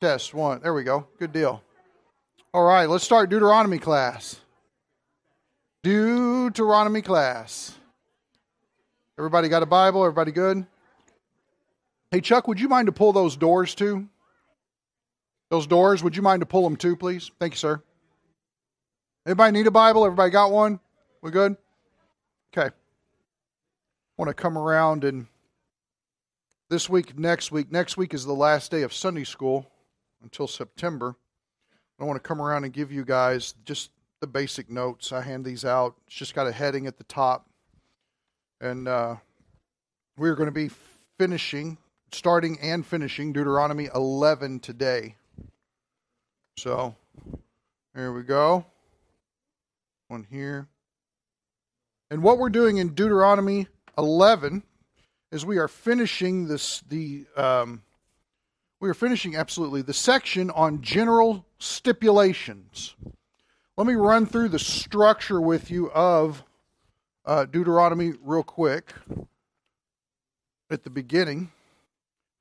Test one. There we go. Good deal. All right, let's start Deuteronomy class. Deuteronomy class. Everybody got a Bible? Everybody good? Hey, Chuck, would you mind to pull those doors too? Those doors, would you mind to pull them too, please? Thank you, sir. Anybody need a Bible? Everybody got one? We good? Okay. I want to come around and this week, next week, next week is the last day of Sunday school until September. I want to come around and give you guys just the basic notes. I hand these out. It's just got a heading at the top. And uh, we're going to be finishing, starting and finishing Deuteronomy 11 today. So, there we go. One here. And what we're doing in Deuteronomy 11 is we are finishing this the um, we are finishing absolutely the section on general stipulations. Let me run through the structure with you of uh, Deuteronomy real quick at the beginning.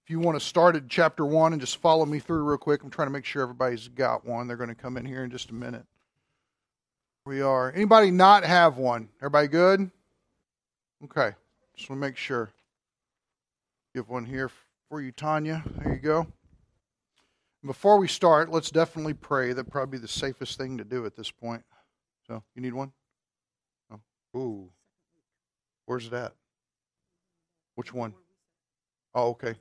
If you want to start at chapter 1 and just follow me through real quick, I'm trying to make sure everybody's got one. They're going to come in here in just a minute. We are. Anybody not have one? Everybody good? Okay. Just want to make sure. Give one here for you, Tanya. There you go. Before we start, let's definitely pray. That'd probably be the safest thing to do at this point. So, you need one? Oh, ooh. Where's it at? Which one? Oh, okay.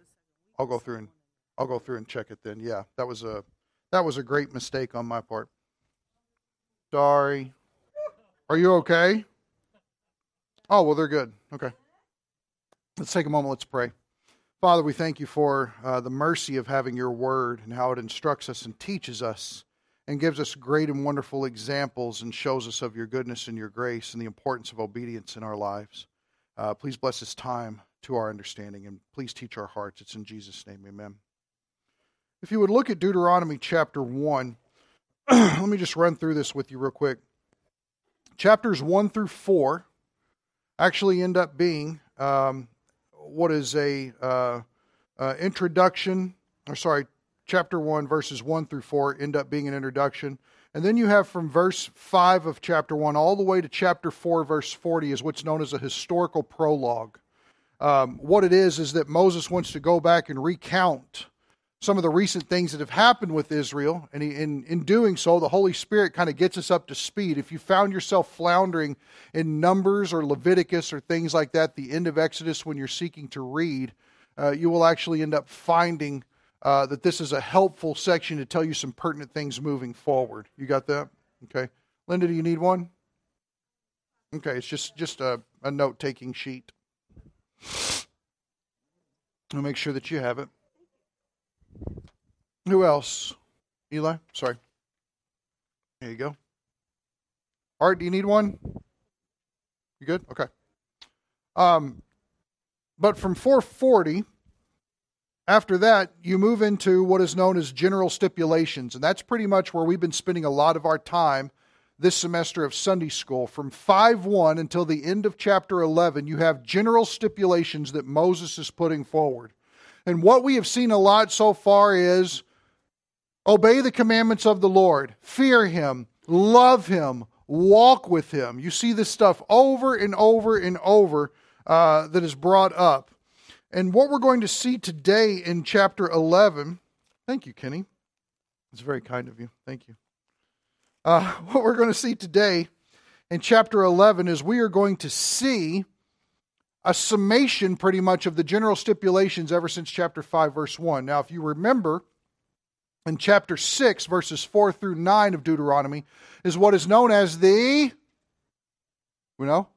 I'll go through and I'll go through and check it then. Yeah, that was a that was a great mistake on my part. Sorry. Are you okay? Oh, well, they're good. Okay. Let's take a moment. Let's pray. Father, we thank you for uh, the mercy of having your word and how it instructs us and teaches us and gives us great and wonderful examples and shows us of your goodness and your grace and the importance of obedience in our lives. Uh, please bless this time to our understanding and please teach our hearts. It's in Jesus' name, amen. If you would look at Deuteronomy chapter 1, let me just run through this with you real quick. Chapters 1 through 4 actually end up being um, what is a uh, uh, introduction, or sorry, chapter 1, verses 1 through 4 end up being an introduction. And then you have from verse 5 of chapter 1 all the way to chapter 4, verse 40 is what's known as a historical prologue. Um, what it is is that Moses wants to go back and recount some of the recent things that have happened with Israel. And in, in doing so, the Holy Spirit kind of gets us up to speed. If you found yourself floundering in Numbers or Leviticus or things like that, the end of Exodus, when you're seeking to read, uh, you will actually end up finding uh, that this is a helpful section to tell you some pertinent things moving forward. You got that? Okay. Linda, do you need one? Okay, it's just, just a, a note taking sheet. I'll make sure that you have it. Who else? Eli? Sorry. There you go. Art, do you need one? You good? Okay. Um, but from 440, after that, you move into what is known as general stipulations. And that's pretty much where we've been spending a lot of our time this semester of Sunday school. From 5 1 until the end of chapter 11, you have general stipulations that Moses is putting forward. And what we have seen a lot so far is obey the commandments of the Lord, fear Him, love Him, walk with Him. You see this stuff over and over and over uh, that is brought up. And what we're going to see today in chapter 11, thank you, Kenny. It's very kind of you. Thank you. Uh, what we're going to see today in chapter 11 is we are going to see a summation pretty much of the general stipulations ever since chapter 5, verse 1. Now, if you remember, in chapter 6, verses 4 through 9 of Deuteronomy, is what is known as the, you know,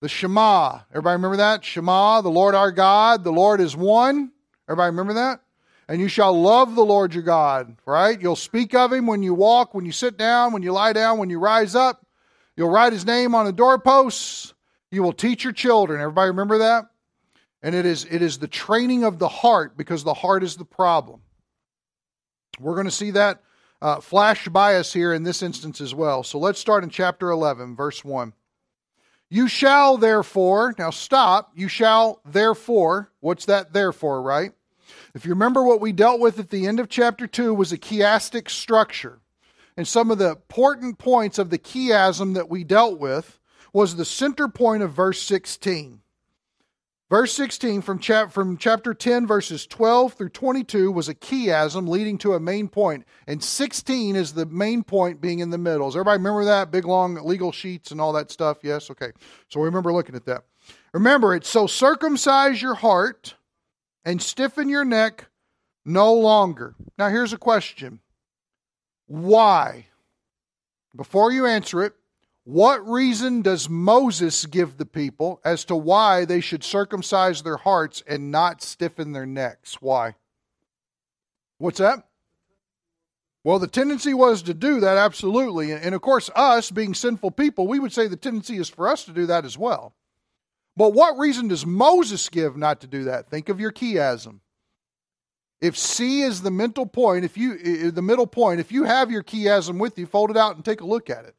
the Shema. Everybody remember that? Shema, the Lord our God, the Lord is one. Everybody remember that? And you shall love the Lord your God, right? You'll speak of him when you walk, when you sit down, when you lie down, when you rise up. You'll write his name on the doorposts. You will teach your children. Everybody remember that? And it is, it is the training of the heart because the heart is the problem. We're going to see that uh, flash by us here in this instance as well. So let's start in chapter 11, verse 1. You shall therefore, now stop, you shall therefore, what's that therefore, right? If you remember what we dealt with at the end of chapter 2 was a chiastic structure. And some of the important points of the chiasm that we dealt with was the center point of verse 16. Verse 16 from, chap- from chapter 10, verses 12 through 22 was a chiasm leading to a main point, and 16 is the main point being in the middle. Does everybody remember that? Big long legal sheets and all that stuff? Yes? Okay. So remember looking at that. Remember, it's so circumcise your heart and stiffen your neck no longer. Now, here's a question Why? Before you answer it, what reason does Moses give the people as to why they should circumcise their hearts and not stiffen their necks? Why? What's that? Well, the tendency was to do that, absolutely. And of course, us being sinful people, we would say the tendency is for us to do that as well. But what reason does Moses give not to do that? Think of your chiasm. If C is the mental point, if you the middle point, if you have your chiasm with you, fold it out and take a look at it.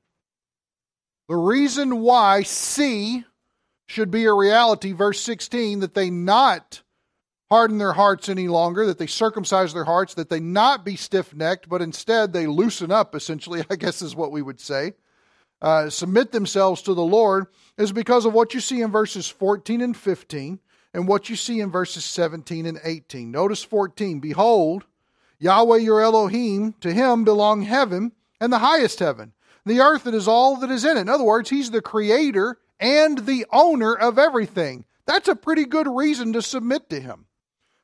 The reason why C should be a reality, verse 16, that they not harden their hearts any longer, that they circumcise their hearts, that they not be stiff necked, but instead they loosen up, essentially, I guess is what we would say, uh, submit themselves to the Lord, is because of what you see in verses 14 and 15 and what you see in verses 17 and 18. Notice 14 Behold, Yahweh your Elohim, to him belong heaven and the highest heaven the earth that is all that is in it. In other words, he's the creator and the owner of everything. That's a pretty good reason to submit to him.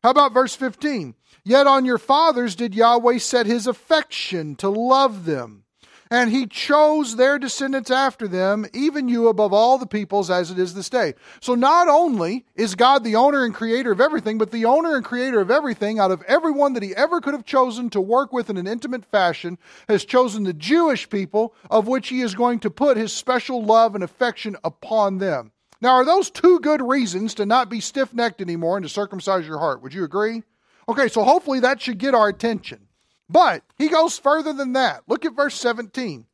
How about verse 15? Yet on your fathers did Yahweh set his affection to love them and he chose their descendants after them, even you above all the peoples as it is this day. So not only is God the owner and creator of everything, but the owner and creator of everything out of everyone that he ever could have chosen to work with in an intimate fashion has chosen the Jewish people of which he is going to put his special love and affection upon them. Now, are those two good reasons to not be stiff necked anymore and to circumcise your heart? Would you agree? Okay, so hopefully that should get our attention. But he goes further than that. Look at verse 17.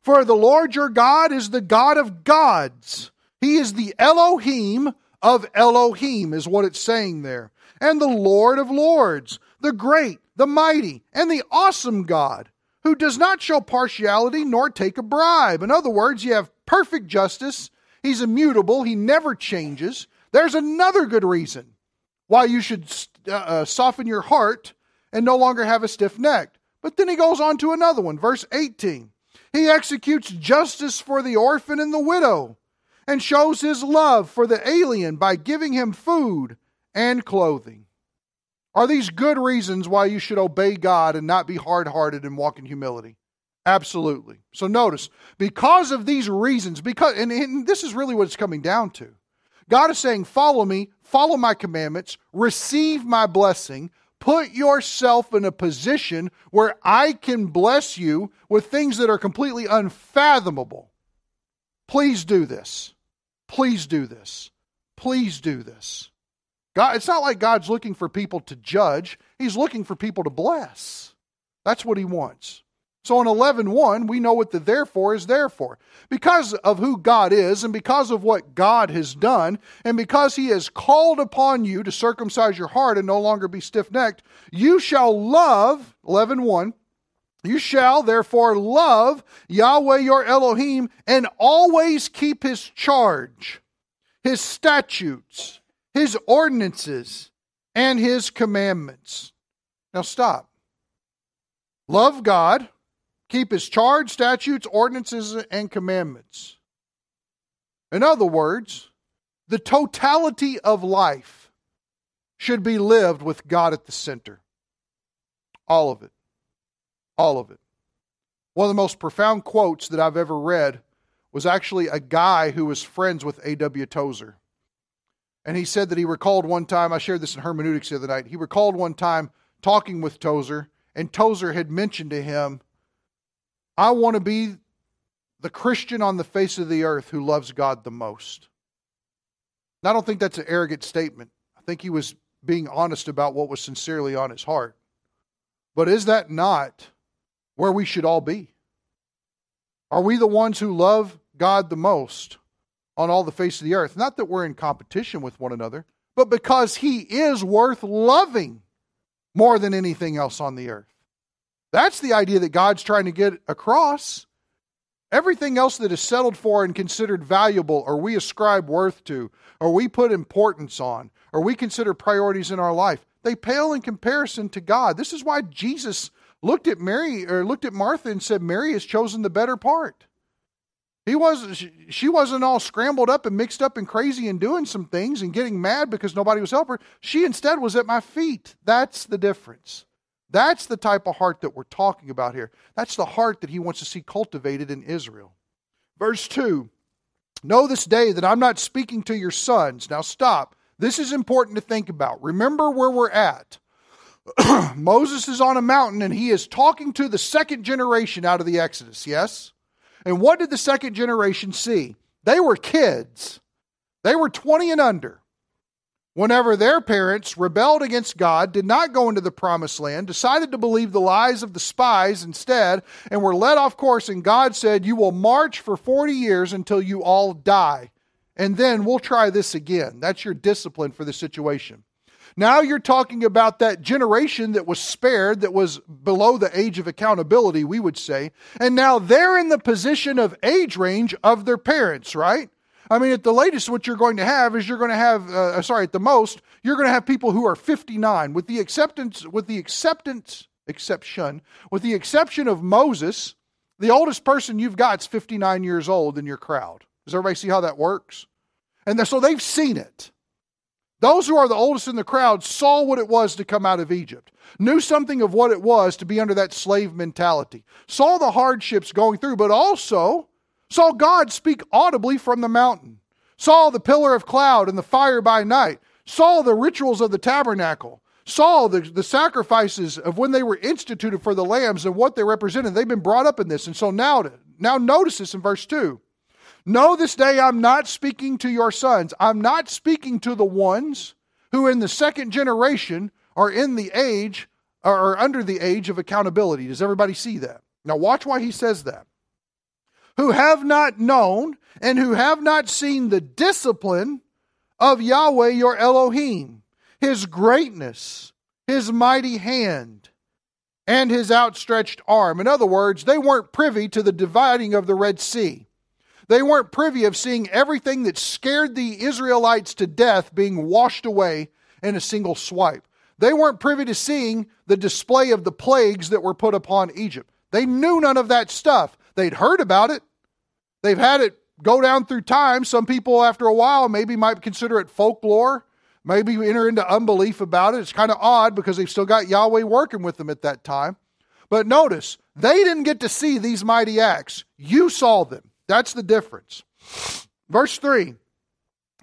For the Lord your God is the God of gods. He is the Elohim of Elohim, is what it's saying there. And the Lord of lords, the great, the mighty, and the awesome God, who does not show partiality nor take a bribe. In other words, you have perfect justice. He's immutable. He never changes. There's another good reason why you should uh, uh soften your heart and no longer have a stiff neck. But then he goes on to another one, verse 18. He executes justice for the orphan and the widow, and shows his love for the alien by giving him food and clothing. Are these good reasons why you should obey God and not be hard hearted and walk in humility? Absolutely. So notice, because of these reasons, because and, and, this is really what it's coming down to. God is saying, Follow me, follow my commandments, receive my blessing, put yourself in a position where I can bless you with things that are completely unfathomable. Please do this. Please do this. Please do this. God, it's not like God's looking for people to judge, He's looking for people to bless. That's what He wants. So in 11:1, we know what the therefore is there for. Because of who God is and because of what God has done and because he has called upon you to circumcise your heart and no longer be stiff-necked, you shall love 11:1 you shall therefore love Yahweh your Elohim and always keep his charge, his statutes, his ordinances, and his commandments. Now stop. Love God keep his charge, statutes, ordinances, and commandments. In other words, the totality of life should be lived with God at the center. All of it. All of it. One of the most profound quotes that I've ever read was actually a guy who was friends with A.W. Tozer. And he said that he recalled one time, I shared this in hermeneutics the other night, he recalled one time talking with Tozer, and Tozer had mentioned to him I want to be the Christian on the face of the earth who loves God the most. And I don't think that's an arrogant statement. I think he was being honest about what was sincerely on his heart. But is that not where we should all be? Are we the ones who love God the most on all the face of the earth? Not that we're in competition with one another, but because he is worth loving more than anything else on the earth. That's the idea that God's trying to get across. Everything else that is settled for and considered valuable, or we ascribe worth to, or we put importance on, or we consider priorities in our life, they pale in comparison to God. This is why Jesus looked at Mary or looked at Martha and said, Mary has chosen the better part. He was she wasn't all scrambled up and mixed up and crazy and doing some things and getting mad because nobody was helping her. She instead was at my feet. That's the difference. That's the type of heart that we're talking about here. That's the heart that he wants to see cultivated in Israel. Verse 2 Know this day that I'm not speaking to your sons. Now stop. This is important to think about. Remember where we're at. Moses is on a mountain and he is talking to the second generation out of the Exodus, yes? And what did the second generation see? They were kids. They were 20 and under. Whenever their parents rebelled against God, did not go into the promised land, decided to believe the lies of the spies instead, and were led off course, and God said, You will march for 40 years until you all die. And then we'll try this again. That's your discipline for the situation. Now you're talking about that generation that was spared, that was below the age of accountability, we would say. And now they're in the position of age range of their parents, right? I mean, at the latest, what you're going to have is you're going to have, uh, uh sorry, at the most, you're going to have people who are 59, with the acceptance, with the acceptance, exception, with the exception of Moses, the oldest person you've got is 59 years old in your crowd. Does everybody see how that works? And so they've seen it. Those who are the oldest in the crowd saw what it was to come out of Egypt, knew something of what it was to be under that slave mentality, saw the hardships going through, but also saw God speak audibly from the mountain, saw the pillar of cloud and the fire by night, saw the rituals of the tabernacle, saw the, the sacrifices of when they were instituted for the lambs and what they represented. They've been brought up in this. And so now, now notice this in verse 2. Know this day I'm not speaking to your sons. I'm not speaking to the ones who in the second generation are in the age or under the age of accountability. Does everybody see that? Now watch why he says that. Who have not known and who have not seen the discipline of Yahweh your Elohim, his greatness, his mighty hand, and his outstretched arm. In other words, they weren't privy to the dividing of the Red Sea. They weren't privy of seeing everything that scared the Israelites to death being washed away in a single swipe. They weren't privy to seeing the display of the plagues that were put upon Egypt. They knew none of that stuff. They'd heard about it. They've had it go down through time. Some people, after a while, maybe might consider it folklore, maybe enter into unbelief about it. It's kind of odd because they've still got Yahweh working with them at that time. But notice, they didn't get to see these mighty acts. You saw them. That's the difference. Verse 3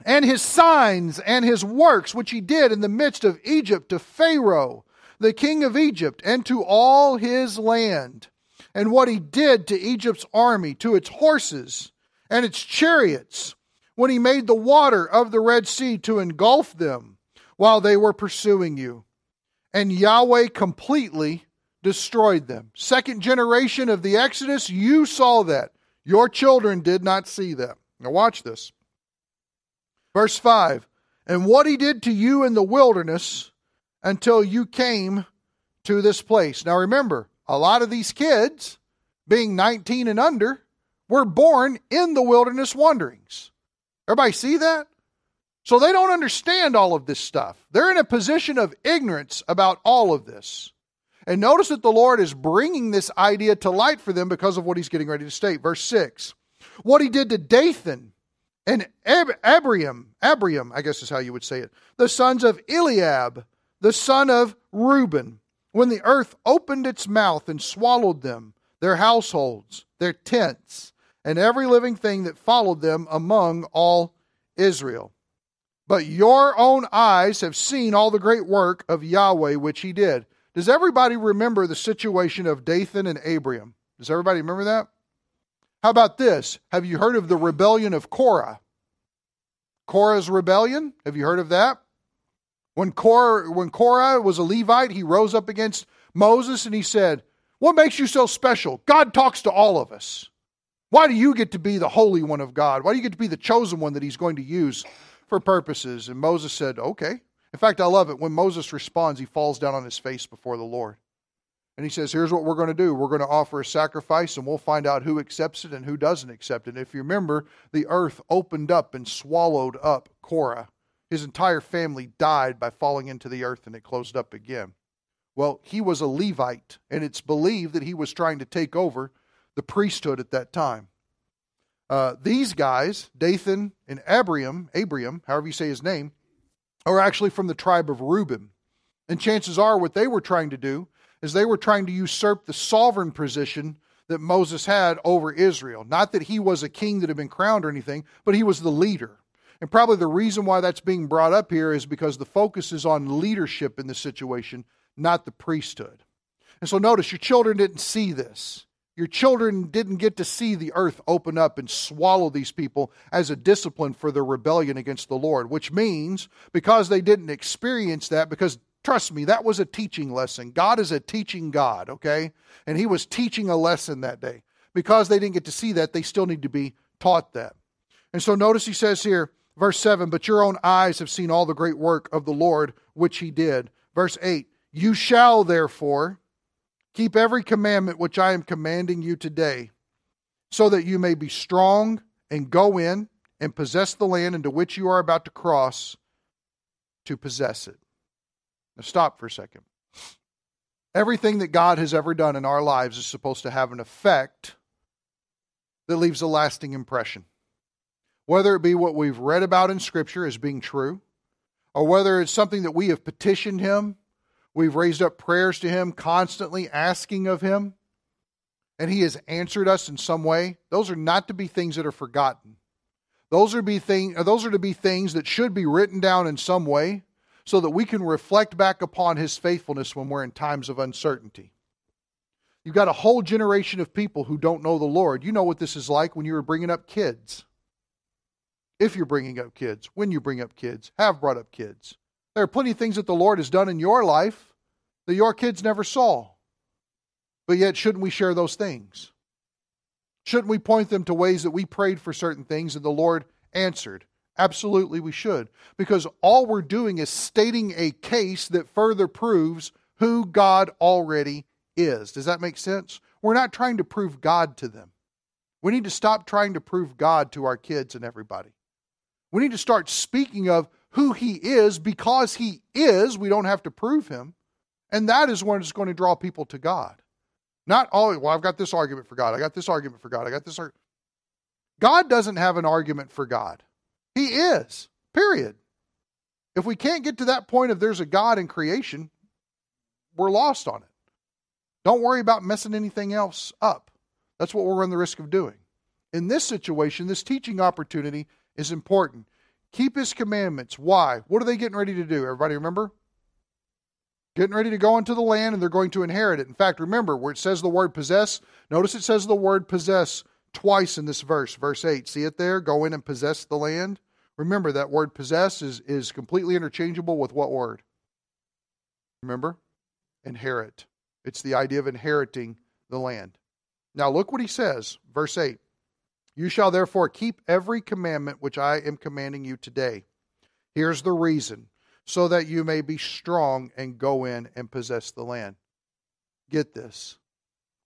And his signs and his works, which he did in the midst of Egypt to Pharaoh, the king of Egypt, and to all his land, and what he did to Egypt's army, to its horses and its chariots, when he made the water of the Red Sea to engulf them while they were pursuing you. And Yahweh completely destroyed them. Second generation of the Exodus, you saw that. Your children did not see them. Now, watch this. Verse 5 And what he did to you in the wilderness until you came to this place. Now, remember, a lot of these kids, being 19 and under, were born in the wilderness wanderings. Everybody see that? So they don't understand all of this stuff. They're in a position of ignorance about all of this. And notice that the Lord is bringing this idea to light for them because of what he's getting ready to state. Verse 6 What he did to Dathan and Ab- Abiram, Abiram, I guess is how you would say it, the sons of Eliab, the son of Reuben, when the earth opened its mouth and swallowed them, their households, their tents, and every living thing that followed them among all Israel. But your own eyes have seen all the great work of Yahweh which he did. Does everybody remember the situation of Dathan and Abiram? Does everybody remember that? How about this? Have you heard of the rebellion of Korah? Korah's rebellion? Have you heard of that? When Korah, when Korah was a Levite, he rose up against Moses and he said, What makes you so special? God talks to all of us. Why do you get to be the holy one of God? Why do you get to be the chosen one that he's going to use for purposes. And Moses said, Okay. In fact, I love it. When Moses responds, he falls down on his face before the Lord. And he says, Here's what we're going to do. We're going to offer a sacrifice, and we'll find out who accepts it and who doesn't accept it. And if you remember, the earth opened up and swallowed up Korah. His entire family died by falling into the earth, and it closed up again. Well, he was a Levite, and it's believed that he was trying to take over the priesthood at that time. Uh, these guys, Dathan and Abiram, Abiram, however you say his name, are actually from the tribe of Reuben. And chances are what they were trying to do is they were trying to usurp the sovereign position that Moses had over Israel. Not that he was a king that had been crowned or anything, but he was the leader. And probably the reason why that's being brought up here is because the focus is on leadership in the situation, not the priesthood. And so notice your children didn't see this. Your children didn't get to see the earth open up and swallow these people as a discipline for their rebellion against the Lord, which means because they didn't experience that, because trust me, that was a teaching lesson. God is a teaching God, okay? And He was teaching a lesson that day. Because they didn't get to see that, they still need to be taught that. And so notice He says here, verse 7 But your own eyes have seen all the great work of the Lord which He did. Verse 8 You shall therefore Keep every commandment which I am commanding you today, so that you may be strong and go in and possess the land into which you are about to cross to possess it. Now, stop for a second. Everything that God has ever done in our lives is supposed to have an effect that leaves a lasting impression. Whether it be what we've read about in Scripture as being true, or whether it's something that we have petitioned Him We've raised up prayers to Him, constantly asking of Him, and He has answered us in some way. Those are not to be things that are forgotten. Those are, be thing, those are to be things that should be written down in some way so that we can reflect back upon His faithfulness when we're in times of uncertainty. You've got a whole generation of people who don't know the Lord. You know what this is like when you were bringing up kids. If you're bringing up kids, when you bring up kids, have brought up kids. There are plenty of things that the Lord has done in your life that your kids never saw. But yet, shouldn't we share those things? Shouldn't we point them to ways that we prayed for certain things and the Lord answered? Absolutely, we should. Because all we're doing is stating a case that further proves who God already is. Does that make sense? We're not trying to prove God to them. We need to stop trying to prove God to our kids and everybody. We need to start speaking of who he is because he is. We don't have to prove him. And that is when it's going to draw people to God. Not always, well, I've got this argument for God. I got this argument for God. I got this argument. God doesn't have an argument for God. He is, period. If we can't get to that point of there's a God in creation, we're lost on it. Don't worry about messing anything else up. That's what we'll run the risk of doing. In this situation, this teaching opportunity is important. Keep his commandments. Why? What are they getting ready to do? Everybody remember? Getting ready to go into the land and they're going to inherit it. In fact, remember where it says the word possess, notice it says the word possess twice in this verse. Verse 8. See it there? Go in and possess the land. Remember that word possess is, is completely interchangeable with what word? Remember? Inherit. It's the idea of inheriting the land. Now look what he says, verse 8. You shall therefore keep every commandment which I am commanding you today. Here's the reason so that you may be strong and go in and possess the land. Get this.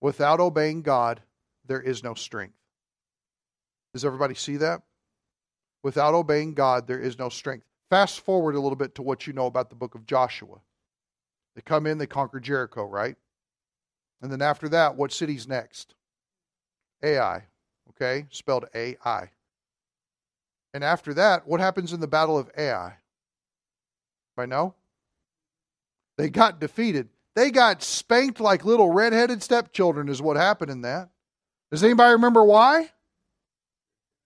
Without obeying God, there is no strength. Does everybody see that? Without obeying God, there is no strength. Fast forward a little bit to what you know about the book of Joshua. They come in, they conquer Jericho, right? And then after that, what city's next? Ai okay, spelled A I. And after that, what happens in the Battle of Ai? I know? They got defeated. They got spanked like little red-headed stepchildren, is what happened in that. Does anybody remember why?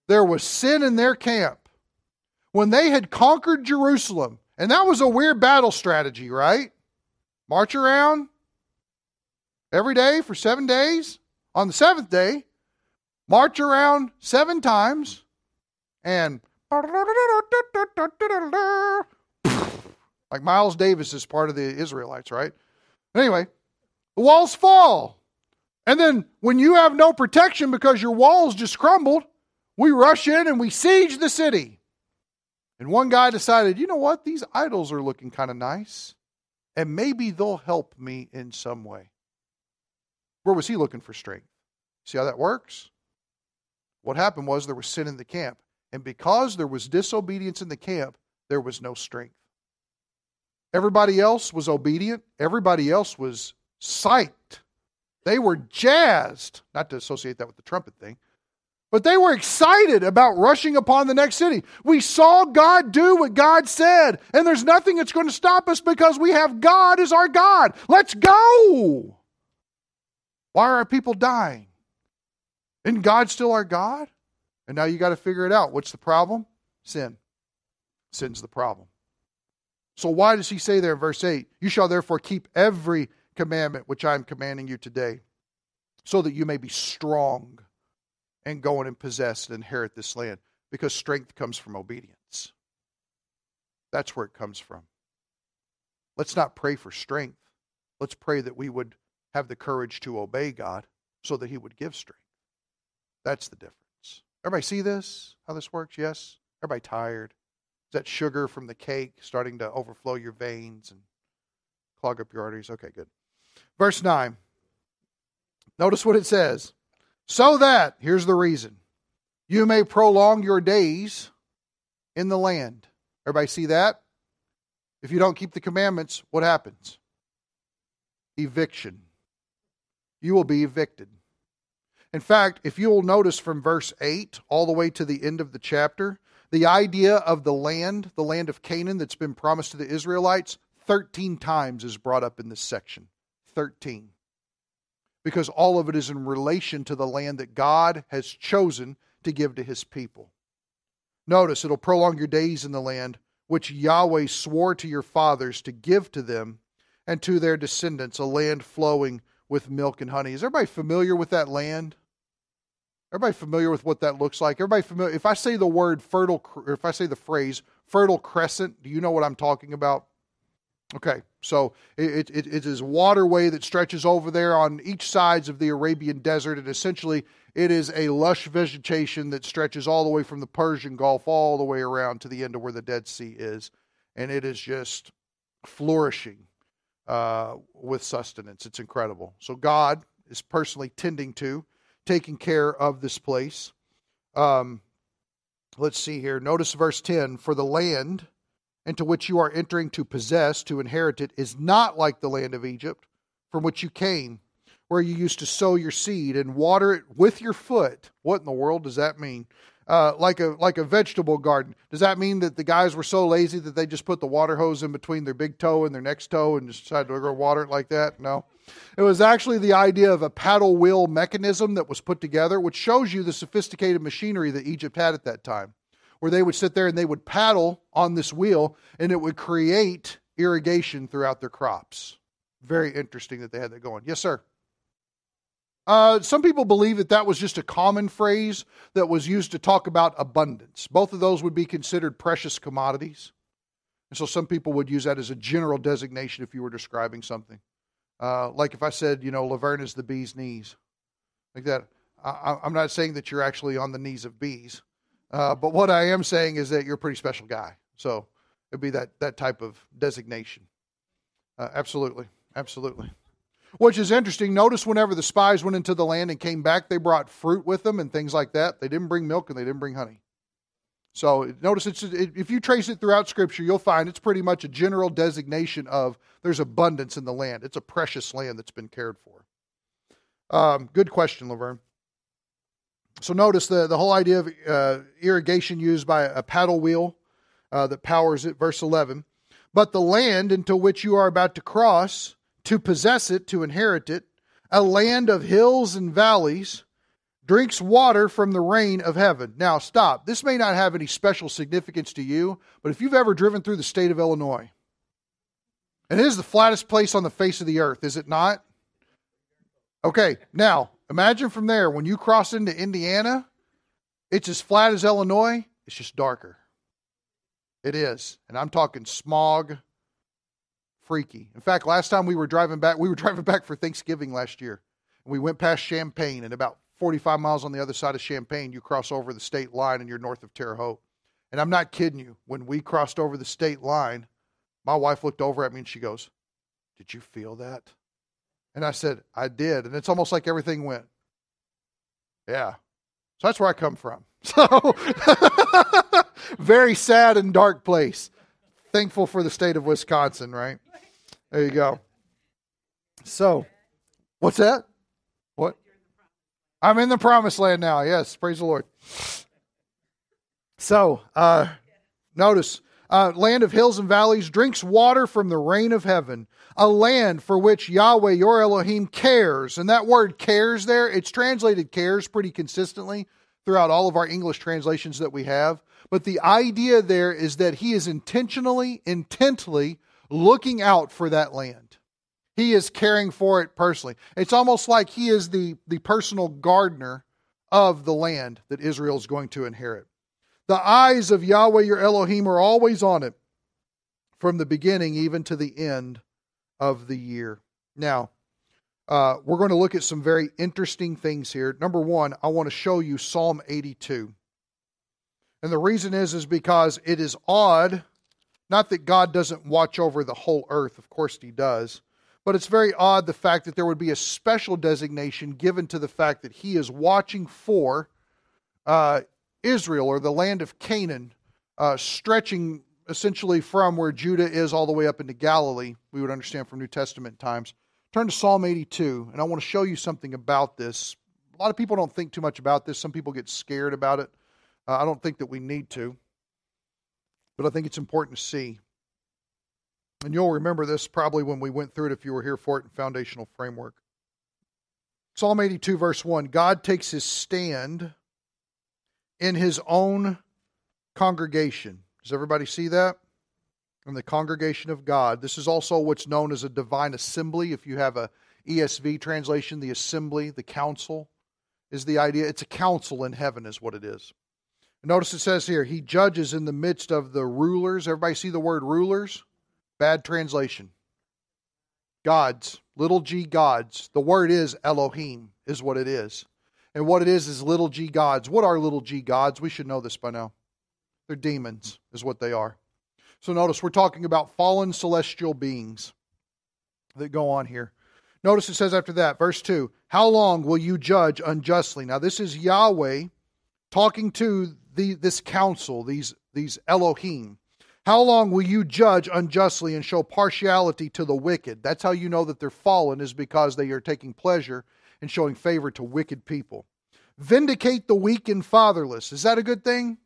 There was sin in their camp. When they had conquered Jerusalem, and that was a weird battle strategy, right? March around every day for seven days. On the seventh day, march around seven times, and like Miles Davis is part of the Israelites, right? Anyway, the walls fall. And then when you have no protection because your walls just crumbled, we rush in and we siege the city. And one guy decided, you know what? These idols are looking kind of nice. And maybe they'll help me in some way. Where was he looking for strength? See how that works? What happened was there was sin in the camp. And because there was disobedience in the camp, there was no strength. Everybody else was obedient, everybody else was psyched. They were jazzed, not to associate that with the trumpet thing, but they were excited about rushing upon the next city. We saw God do what God said, and there's nothing that's going to stop us because we have God as our God. Let's go. Why are people dying? Isn't God still our God? And now you got to figure it out. What's the problem? Sin. Sin's the problem. So why does he say there in verse 8, You shall therefore keep every commandment which I am commanding you today, so that you may be strong and go in and possess and inherit this land? Because strength comes from obedience. That's where it comes from. Let's not pray for strength. Let's pray that we would have the courage to obey God so that he would give strength. That's the difference. Everybody see this? How this works? Yes? Everybody tired? Is that sugar from the cake starting to overflow your veins and clog up your arteries? Okay, good. Verse 9. Notice what it says. So that, here's the reason, you may prolong your days in the land. Everybody see that? If you don't keep the commandments, what happens? Eviction. You will be evicted. In fact, if you'll notice from verse 8 all the way to the end of the chapter, the idea of the land, the land of Canaan that's been promised to the Israelites, 13 times is brought up in this section. 13. Because all of it is in relation to the land that God has chosen to give to his people. Notice it'll prolong your days in the land which Yahweh swore to your fathers to give to them and to their descendants, a land flowing with milk and honey. Is everybody familiar with that land? Everybody familiar with what that looks like? Everybody familiar? If I say the word fertile, or if I say the phrase fertile crescent, do you know what I'm talking about? Okay, so it, it, it is waterway that stretches over there on each sides of the Arabian desert, and essentially it is a lush vegetation that stretches all the way from the Persian Gulf all the way around to the end of where the Dead Sea is, and it is just flourishing uh, with sustenance. It's incredible. So God is personally tending to, taking care of this place. Um, let's see here. Notice verse 10 For the land into which you are entering to possess, to inherit it, is not like the land of Egypt from which you came, where you used to sow your seed and water it with your foot. What in the world does that mean? Uh, like a like a vegetable garden. Does that mean that the guys were so lazy that they just put the water hose in between their big toe and their next toe and just decided to go water it like that? No. It was actually the idea of a paddle wheel mechanism that was put together, which shows you the sophisticated machinery that Egypt had at that time, where they would sit there and they would paddle on this wheel and it would create irrigation throughout their crops. Very interesting that they had that going. Yes, sir. Uh, some people believe that that was just a common phrase that was used to talk about abundance. Both of those would be considered precious commodities. And so some people would use that as a general designation if you were describing something. Uh, like if I said, you know, Laverne is the bee's knees, like that. I, am not saying that you're actually on the knees of bees, uh, but what I am saying is that you're a pretty special guy. So it'd be that, that type of designation. Uh, absolutely. Absolutely. Which is interesting. Notice whenever the spies went into the land and came back, they brought fruit with them and things like that. They didn't bring milk and they didn't bring honey. So notice it's if you trace it throughout Scripture, you'll find it's pretty much a general designation of there's abundance in the land. It's a precious land that's been cared for. Um, good question, Laverne. So notice the, the whole idea of uh, irrigation used by a paddle wheel uh, that powers it. Verse 11. But the land into which you are about to cross to possess it, to inherit it, a land of hills and valleys, drinks water from the rain of heaven. Now, stop. This may not have any special significance to you, but if you've ever driven through the state of Illinois, and it is the flattest place on the face of the earth, is it not? Okay, now imagine from there when you cross into Indiana, it's as flat as Illinois, it's just darker. It is. And I'm talking smog, freaky. In fact, last time we were driving back, we were driving back for Thanksgiving last year. And we went past Champaign, and about 45 miles on the other side of Champaign, you cross over the state line and you're north of Terre Haute. And I'm not kidding you. When we crossed over the state line, my wife looked over at me and she goes, Did you feel that? And I said, I did. And it's almost like everything went, Yeah. So that's where I come from. So, very sad and dark place. Thankful for the state of Wisconsin, right? There you go. So, what's that? What? I'm in the promised land now. Yes, praise the Lord. So, uh, notice, uh, land of hills and valleys drinks water from the rain of heaven, a land for which Yahweh your Elohim cares. And that word cares there, it's translated cares pretty consistently throughout all of our English translations that we have. But the idea there is that he is intentionally, intently looking out for that land. He is caring for it personally. It's almost like he is the, the personal gardener of the land that Israel is going to inherit. The eyes of Yahweh your Elohim are always on it, from the beginning even to the end of the year. Now, uh, we're going to look at some very interesting things here. Number one, I want to show you Psalm 82. And the reason is, is because it is odd, not that God doesn't watch over the whole earth, of course he does, but it's very odd the fact that there would be a special designation given to the fact that he is watching for uh, Israel or the land of Canaan, uh, stretching essentially from where Judah is all the way up into Galilee, we would understand from New Testament times. Turn to Psalm 82, and I want to show you something about this. A lot of people don't think too much about this. Some people get scared about it. Uh, I don't think that we need to, but I think it's important to see. And you'll remember this probably when we went through it if you were here for it in foundational framework. Psalm 82, verse 1 God takes his stand in his own congregation. Does everybody see that? In the congregation of God. This is also what's known as a divine assembly. If you have a ESV translation, the assembly, the council is the idea. It's a council in heaven, is what it is. Notice it says here, He judges in the midst of the rulers. Everybody see the word rulers? Bad translation. Gods, little g gods. The word is Elohim, is what it is. And what it is is little g gods. What are little g gods? We should know this by now. They're demons, is what they are. So notice we're talking about fallen celestial beings that go on here. Notice it says after that, verse 2 How long will you judge unjustly? Now, this is Yahweh talking to the, this council, these, these Elohim. How long will you judge unjustly and show partiality to the wicked? That's how you know that they're fallen, is because they are taking pleasure in showing favor to wicked people. Vindicate the weak and fatherless. Is that a good thing?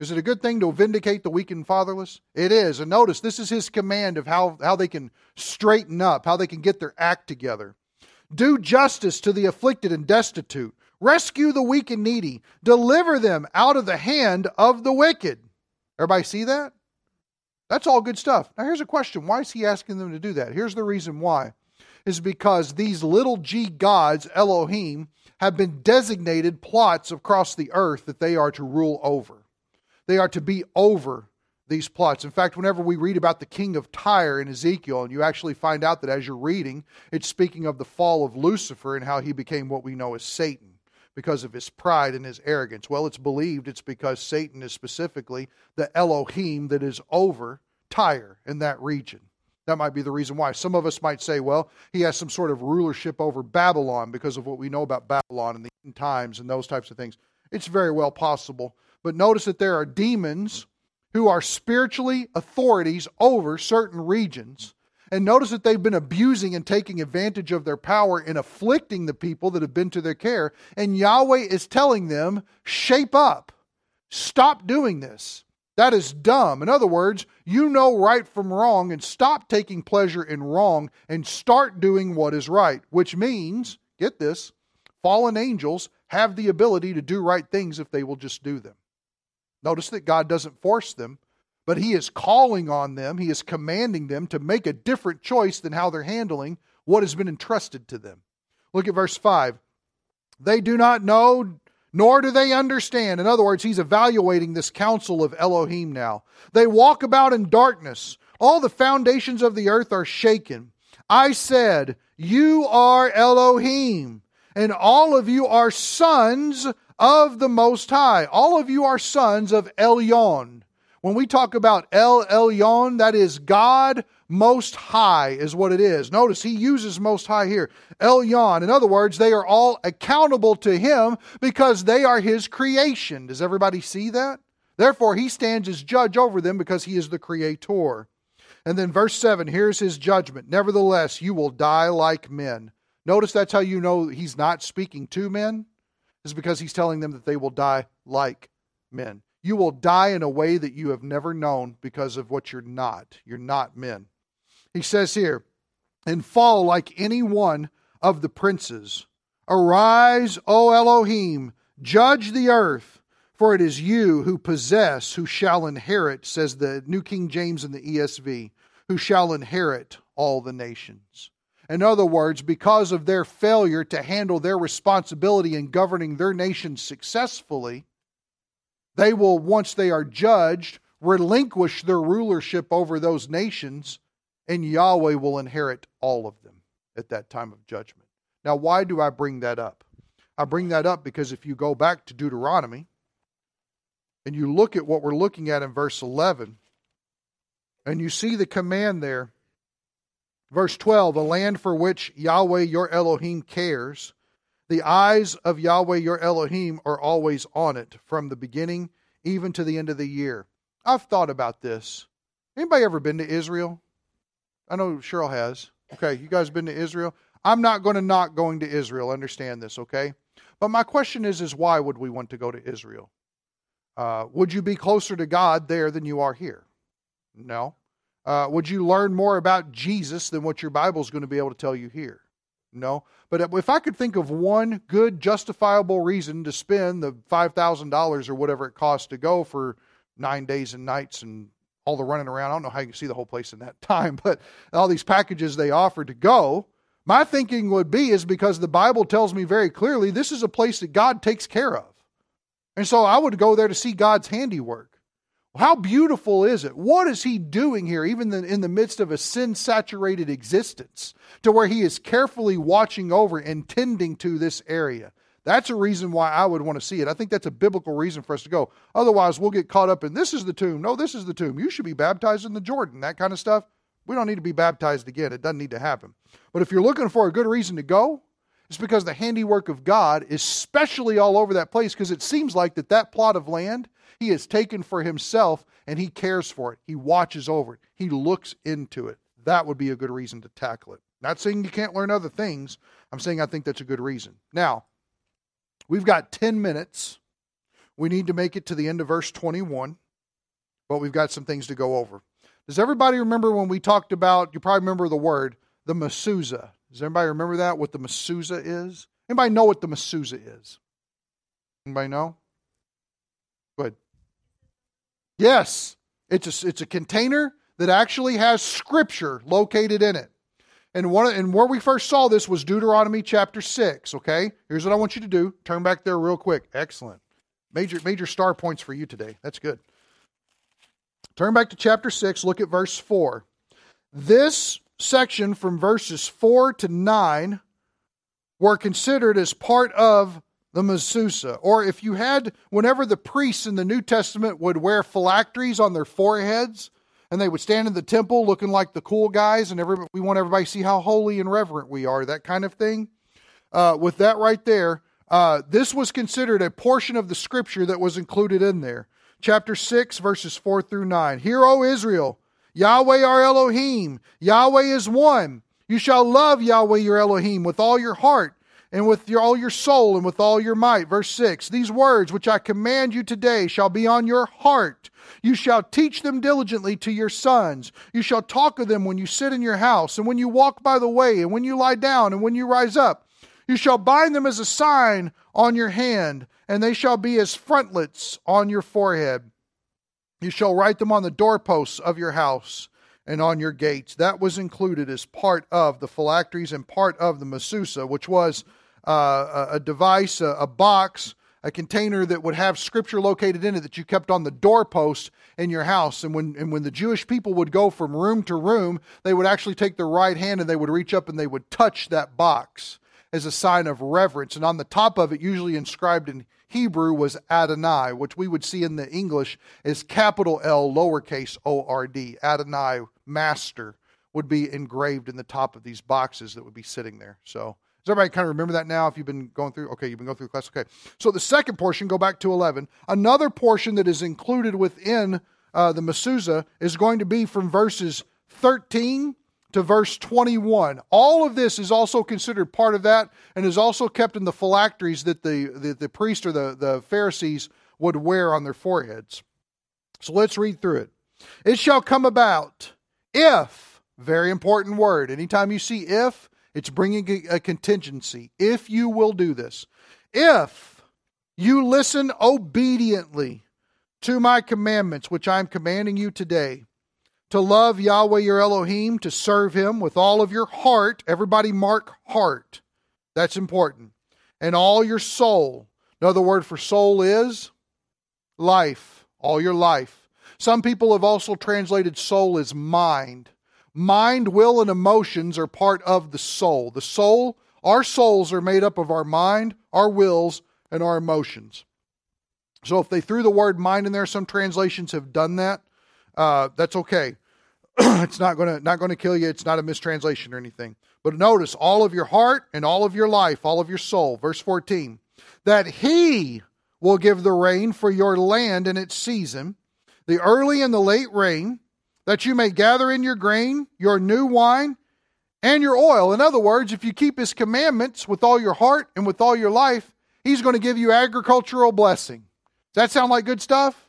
Is it a good thing to vindicate the weak and fatherless? It is. And notice, this is his command of how, how they can straighten up, how they can get their act together. Do justice to the afflicted and destitute. Rescue the weak and needy. Deliver them out of the hand of the wicked. Everybody see that? That's all good stuff. Now, here's a question why is he asking them to do that? Here's the reason why is because these little g gods, Elohim, have been designated plots across the earth that they are to rule over. They are to be over these plots. In fact, whenever we read about the king of Tyre in Ezekiel, and you actually find out that as you're reading, it's speaking of the fall of Lucifer and how he became what we know as Satan because of his pride and his arrogance. Well, it's believed it's because Satan is specifically the Elohim that is over Tyre in that region. That might be the reason why. Some of us might say, well, he has some sort of rulership over Babylon because of what we know about Babylon in the end times and those types of things. It's very well possible. But notice that there are demons who are spiritually authorities over certain regions. And notice that they've been abusing and taking advantage of their power in afflicting the people that have been to their care. And Yahweh is telling them, shape up. Stop doing this. That is dumb. In other words, you know right from wrong and stop taking pleasure in wrong and start doing what is right, which means, get this, fallen angels have the ability to do right things if they will just do them. Notice that God doesn't force them, but He is calling on them, He is commanding them to make a different choice than how they're handling what has been entrusted to them. Look at verse 5. They do not know, nor do they understand. In other words, He's evaluating this council of Elohim now. They walk about in darkness. All the foundations of the earth are shaken. I said, You are Elohim, and all of you are sons of the Most High. All of you are sons of Elyon. When we talk about El Elyon, that is God Most High, is what it is. Notice he uses Most High here. El Elyon. In other words, they are all accountable to him because they are his creation. Does everybody see that? Therefore, he stands as judge over them because he is the creator. And then verse 7 here's his judgment. Nevertheless, you will die like men. Notice that's how you know he's not speaking to men, is because he's telling them that they will die like men. You will die in a way that you have never known because of what you're not. You're not men. He says here, and fall like any one of the princes. Arise, O Elohim, judge the earth, for it is you who possess, who shall inherit, says the New King James and the ESV, who shall inherit all the nations. In other words, because of their failure to handle their responsibility in governing their nation successfully, they will, once they are judged, relinquish their rulership over those nations, and Yahweh will inherit all of them at that time of judgment. Now, why do I bring that up? I bring that up because if you go back to Deuteronomy and you look at what we're looking at in verse 11, and you see the command there, verse 12, a land for which Yahweh your Elohim cares the eyes of Yahweh your Elohim are always on it from the beginning even to the end of the year. I've thought about this. Anybody ever been to Israel? I know Cheryl has. Okay, you guys been to Israel? I'm not going to not going to Israel. Understand this, okay? But my question is, is why would we want to go to Israel? Uh, would you be closer to God there than you are here? No. Uh, would you learn more about Jesus than what your Bible is going to be able to tell you here? No. But if I could think of one good, justifiable reason to spend the $5,000 or whatever it costs to go for nine days and nights and all the running around, I don't know how you can see the whole place in that time, but all these packages they offer to go, my thinking would be is because the Bible tells me very clearly this is a place that God takes care of. And so I would go there to see God's handiwork. How beautiful is it? What is he doing here, even in the midst of a sin saturated existence, to where he is carefully watching over and tending to this area? That's a reason why I would want to see it. I think that's a biblical reason for us to go. Otherwise, we'll get caught up in this is the tomb. No, this is the tomb. You should be baptized in the Jordan, that kind of stuff. We don't need to be baptized again. It doesn't need to happen. But if you're looking for a good reason to go, it's because the handiwork of God is specially all over that place because it seems like that that plot of land he has taken for himself and he cares for it. He watches over it. He looks into it. That would be a good reason to tackle it. Not saying you can't learn other things. I'm saying I think that's a good reason. Now, we've got 10 minutes. We need to make it to the end of verse 21, but we've got some things to go over. Does everybody remember when we talked about, you probably remember the word, the mezuzah? Does everybody remember that, what the mezuzah is? Anybody know what the mezuzah is? Anybody know? Good. Yes, it's a, it's a container that actually has scripture located in it. And one and where we first saw this was Deuteronomy chapter 6, okay? Here's what I want you to do. Turn back there real quick. Excellent. Major major star points for you today. That's good. Turn back to chapter 6, look at verse 4. This section from verses 4 to 9 were considered as part of the mezuzah. Or if you had, whenever the priests in the New Testament would wear phylacteries on their foreheads, and they would stand in the temple looking like the cool guys, and every, we want everybody to see how holy and reverent we are, that kind of thing. Uh, with that right there, uh, this was considered a portion of the scripture that was included in there. Chapter 6, verses 4 through 9. Hear, O Israel, Yahweh our Elohim, Yahweh is one. You shall love Yahweh your Elohim with all your heart and with your, all your soul and with all your might. Verse 6 These words which I command you today shall be on your heart. You shall teach them diligently to your sons. You shall talk of them when you sit in your house, and when you walk by the way, and when you lie down, and when you rise up. You shall bind them as a sign on your hand, and they shall be as frontlets on your forehead. You shall write them on the doorposts of your house and on your gates. That was included as part of the phylacteries and part of the mezuzah, which was uh, a device, a, a box, a container that would have scripture located in it that you kept on the doorpost in your house. And when, and when the Jewish people would go from room to room, they would actually take their right hand and they would reach up and they would touch that box as a sign of reverence. And on the top of it, usually inscribed in Hebrew was Adonai, which we would see in the English as capital L, lowercase O R D. Adonai, master, would be engraved in the top of these boxes that would be sitting there. So, does everybody kind of remember that now if you've been going through? Okay, you've been going through the class. Okay. So, the second portion, go back to 11. Another portion that is included within uh, the Mezuzah is going to be from verses 13 to verse 21. All of this is also considered part of that and is also kept in the phylacteries that the, the, the priest or the, the Pharisees would wear on their foreheads. So let's read through it. It shall come about if, very important word, anytime you see if, it's bringing a, contingency. If you will do this, if you listen obediently to my commandments, which I am commanding you today, to love Yahweh your Elohim, to serve him with all of your heart. Everybody mark heart. That's important. And all your soul. Another word for soul is life. All your life. Some people have also translated soul as mind. Mind, will, and emotions are part of the soul. The soul, our souls are made up of our mind, our wills, and our emotions. So if they threw the word mind in there, some translations have done that. Uh, that's okay. it's not going to not going to kill you. It's not a mistranslation or anything. But notice all of your heart and all of your life, all of your soul. Verse 14. That he will give the rain for your land in its season, the early and the late rain, that you may gather in your grain, your new wine, and your oil. In other words, if you keep his commandments with all your heart and with all your life, he's going to give you agricultural blessing. Does that sound like good stuff?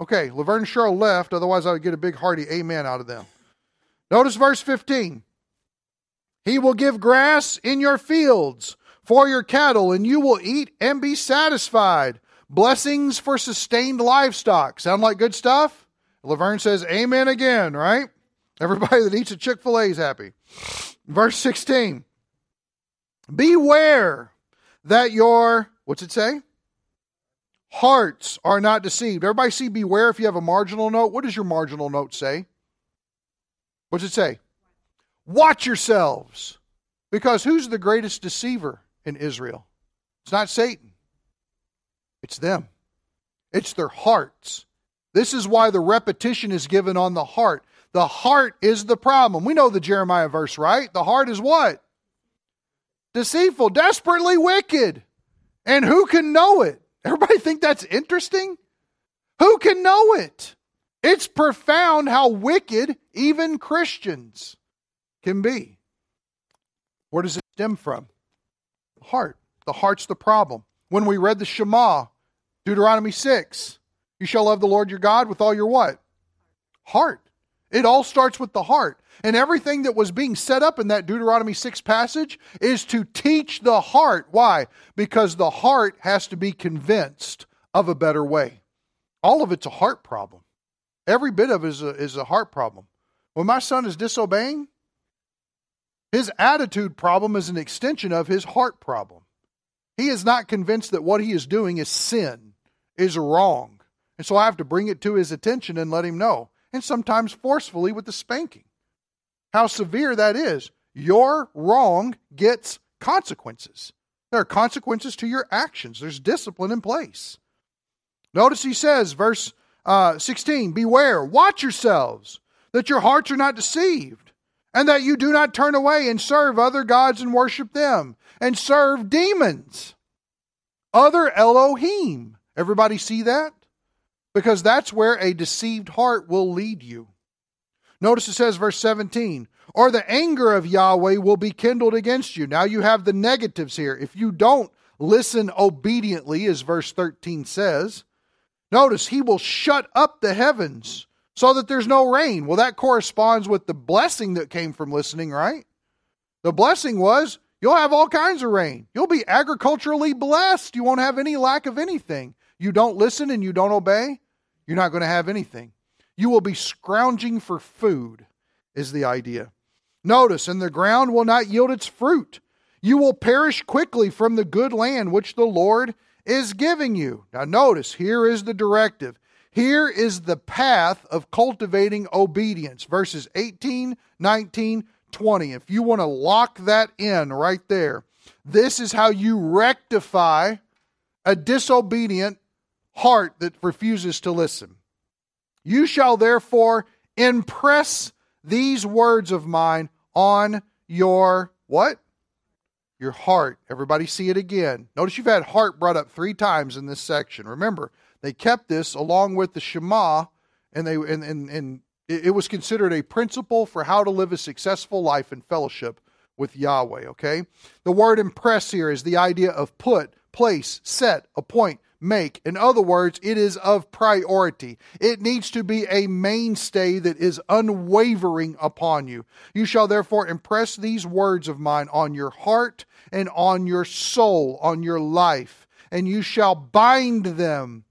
Okay, Laverne Cheryl left, otherwise I would get a big hearty amen out of them. Notice verse 15. He will give grass in your fields for your cattle, and you will eat and be satisfied. Blessings for sustained livestock. Sound like good stuff? Laverne says, Amen again, right? Everybody that eats a Chick fil A is happy. Verse 16. Beware that your, what's it say? Hearts are not deceived. Everybody see beware if you have a marginal note. What does your marginal note say? What does it say? Watch yourselves. Because who's the greatest deceiver in Israel? It's not Satan, it's them, it's their hearts. This is why the repetition is given on the heart. The heart is the problem. We know the Jeremiah verse, right? The heart is what? Deceitful, desperately wicked. And who can know it? Everybody think that's interesting? Who can know it? It's profound how wicked even Christians can be. Where does it stem from? The heart. The heart's the problem. When we read the Shema, Deuteronomy 6, you shall love the Lord your God with all your what? Heart. It all starts with the heart. And everything that was being set up in that Deuteronomy 6 passage is to teach the heart. Why? Because the heart has to be convinced of a better way. All of it's a heart problem. Every bit of it is a, is a heart problem. When my son is disobeying, his attitude problem is an extension of his heart problem. He is not convinced that what he is doing is sin, is wrong. And so I have to bring it to his attention and let him know, and sometimes forcefully with the spanking how severe that is. Your wrong gets consequences. There are consequences to your actions, there's discipline in place. Notice he says, verse uh, 16 Beware, watch yourselves, that your hearts are not deceived, and that you do not turn away and serve other gods and worship them, and serve demons, other Elohim. Everybody see that? Because that's where a deceived heart will lead you. Notice it says, verse 17, or the anger of Yahweh will be kindled against you. Now you have the negatives here. If you don't listen obediently, as verse 13 says, notice he will shut up the heavens so that there's no rain. Well, that corresponds with the blessing that came from listening, right? The blessing was you'll have all kinds of rain. You'll be agriculturally blessed. You won't have any lack of anything. You don't listen and you don't obey, you're not going to have anything. You will be scrounging for food, is the idea. Notice, and the ground will not yield its fruit. You will perish quickly from the good land which the Lord is giving you. Now, notice, here is the directive. Here is the path of cultivating obedience. Verses 18, 19, 20. If you want to lock that in right there, this is how you rectify a disobedient heart that refuses to listen. You shall therefore impress these words of mine on your what? Your heart. Everybody see it again. Notice you've had heart brought up three times in this section. Remember, they kept this along with the Shema, and they and, and, and it was considered a principle for how to live a successful life in fellowship with Yahweh. Okay? The word impress here is the idea of put, place, set, appoint, make. In other words, it is of priority. It needs to be a mainstay that is unwavering upon you. You shall therefore impress these words of mine on your heart and on your soul, on your life, and you shall bind them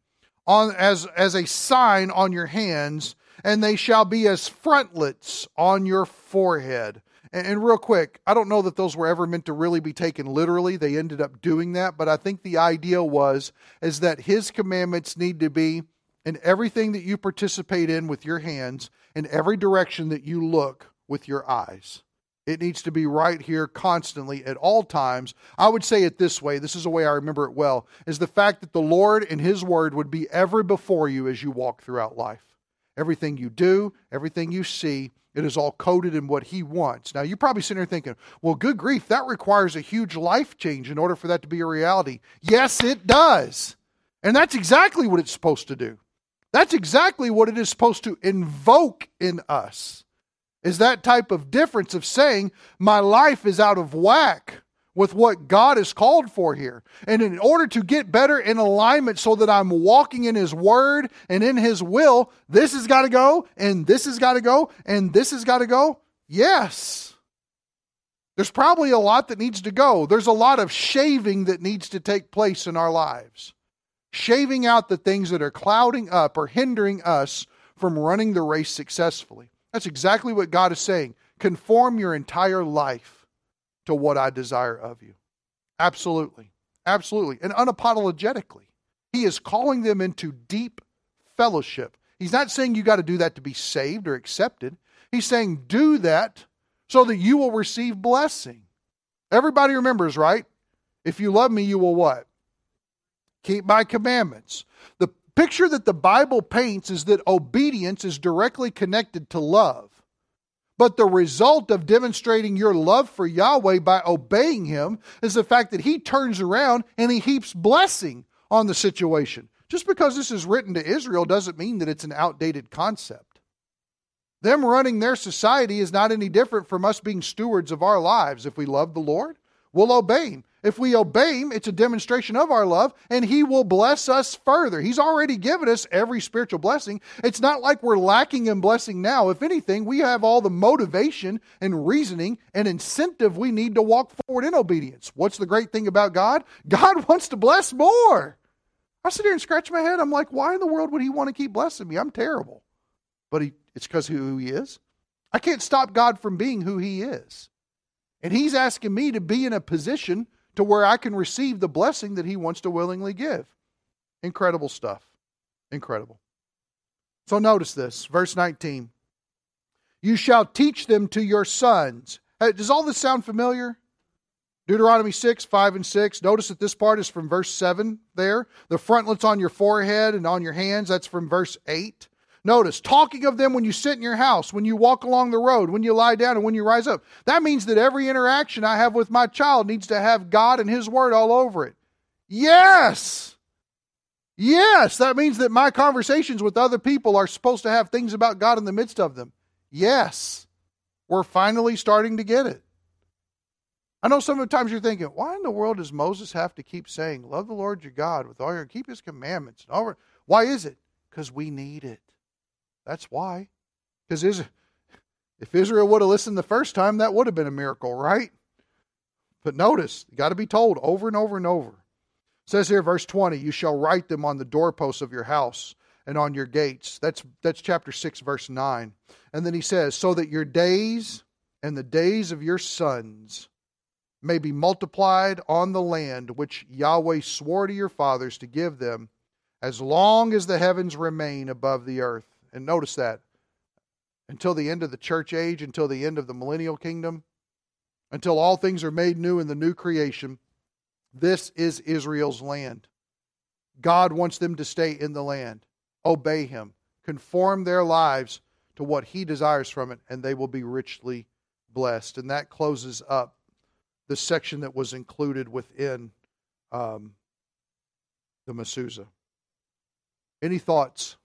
on as as a sign on your hands and they shall be as frontlets on your forehead and, and, real quick, I don't know that those were ever meant to really be taken literally. They ended up doing that, but I think the idea was is that his commandments need to be in everything that you participate in with your hands, in every direction that you look with your eyes. It needs to be right here constantly at all times. I would say it this way this is the way I remember it well is the fact that the Lord and His Word would be ever before you as you walk throughout life. Everything you do, everything you see, it is all coded in what he wants. Now, you're probably sitting there thinking, well, good grief, that requires a huge life change in order for that to be a reality. Yes, it does. And that's exactly what it's supposed to do. That's exactly what it is supposed to invoke in us. Is that type of difference of saying, my life is out of whack with what God has called for here. And in order to get better in alignment so that I'm walking in His Word and in His will, this has got to go, and this has got to go, and this has got to go. Yes. There's probably a lot that needs to go. There's a lot of shaving that needs to take place in our lives. Shaving out the things that are clouding up or hindering us from running the race successfully. That's exactly what God is saying. Conform your entire life to what I desire of you. Absolutely. Absolutely. And unapologetically. He is calling them into deep fellowship. He's not saying you got to do that to be saved or accepted. He's saying do that so that you will receive blessing. Everybody remembers, right? If you love me, you will what? Keep my commandments. The picture that the Bible paints is that obedience is directly connected to love. But the result of demonstrating your love for Yahweh by obeying Him is the fact that He turns around and He heaps blessing on the situation. Just because this is written to Israel doesn't mean that it's an outdated concept. Them running their society is not any different from us being stewards of our lives. If we love the Lord, we'll obey Him. If we obey Him, it's a demonstration of our love, and He will bless us further. He's already given us every spiritual blessing. It's not like we're lacking in blessing now. If anything, we have all the motivation and reasoning and incentive we need to walk forward in obedience. What's the great thing about God? God wants to bless more. I sit here and scratch my head. I'm like, why in the world would He want to keep blessing me? I'm terrible. But he, it's because who He is. I can't stop God from being who He is. And He's asking me to be in a position to where I can receive the blessing that He wants to willingly give. Incredible stuff. Incredible. So notice this, verse 19. You shall teach them to your sons. Does all this sound familiar? Deuteronomy 6, 5, and 6. Notice that this part is from verse 7 there. The frontlets on your forehead and on your hands, that's from verse 8. Notice, talking of them when you sit in your house, when you walk along the road, when you lie down, and when you rise up. That means that every interaction I have with my child needs to have God and His Word all over it. Yes! Yes, that means that my conversations with other people are supposed to have things about God in the midst of them. Yes, we're finally starting to get it. I know sometimes you're thinking, why in the world does Moses have to keep saying, Love the Lord your God with all your keep his commandments? and all? Why is it? Because we need it. That's why. Because if Israel would have listened the first time, that would have been a miracle, right? But notice, you got to be told over and over and over. It says here, verse 20, you shall write them on the doorposts of your house and on your gates. That's, that's chapter 6, verse 9. And then he says, so that your days and the days of your sons may be multiplied on the land which Yahweh swore to your fathers to give them, as long as the heavens remain above the earth. And notice that until the end of the church age, until the end of the millennial kingdom, until all things are made new in the new creation, this is Israel's land. God wants them to stay in the land, obey Him, conform their lives to what He desires from it, and they will be richly blessed. And that closes up the section that was included within um, the mezuzah. Any thoughts?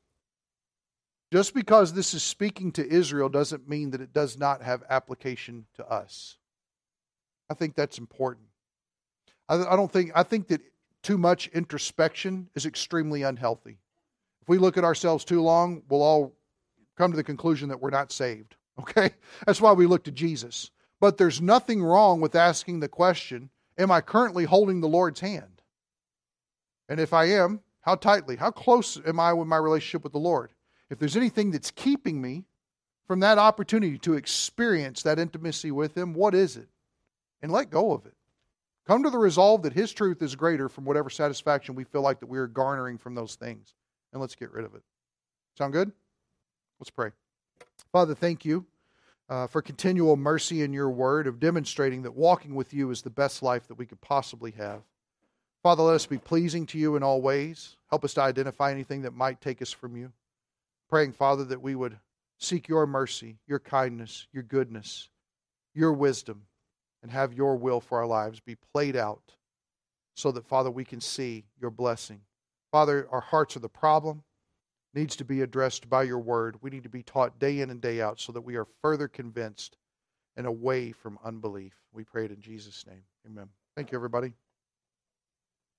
Just because this is speaking to Israel doesn't mean that it does not have application to us. I think that's important. I, I don't think I think that too much introspection is extremely unhealthy. If we look at ourselves too long, we'll all come to the conclusion that we're not saved. Okay? That's why we look to Jesus. But there's nothing wrong with asking the question Am I currently holding the Lord's hand? And if I am, how tightly? How close am I with my relationship with the Lord? If there's anything that's keeping me from that opportunity to experience that intimacy with Him, what is it? And let go of it. Come to the resolve that His truth is greater from whatever satisfaction we feel like that we are garnering from those things. And let's get rid of it. Sound good? Let's pray. Father, thank you uh, for continual mercy in your word of demonstrating that walking with you is the best life that we could possibly have. Father, let us be pleasing to you in all ways. Help us to identify anything that might take us from you. Praying, Father, that we would seek your mercy, your kindness, your goodness, your wisdom, and have your will for our lives be played out so that, Father, we can see your blessing. Father, our hearts are the problem, needs to be addressed by your word. We need to be taught day in and day out so that we are further convinced and away from unbelief. We pray it in Jesus' name. Amen. Thank you, everybody.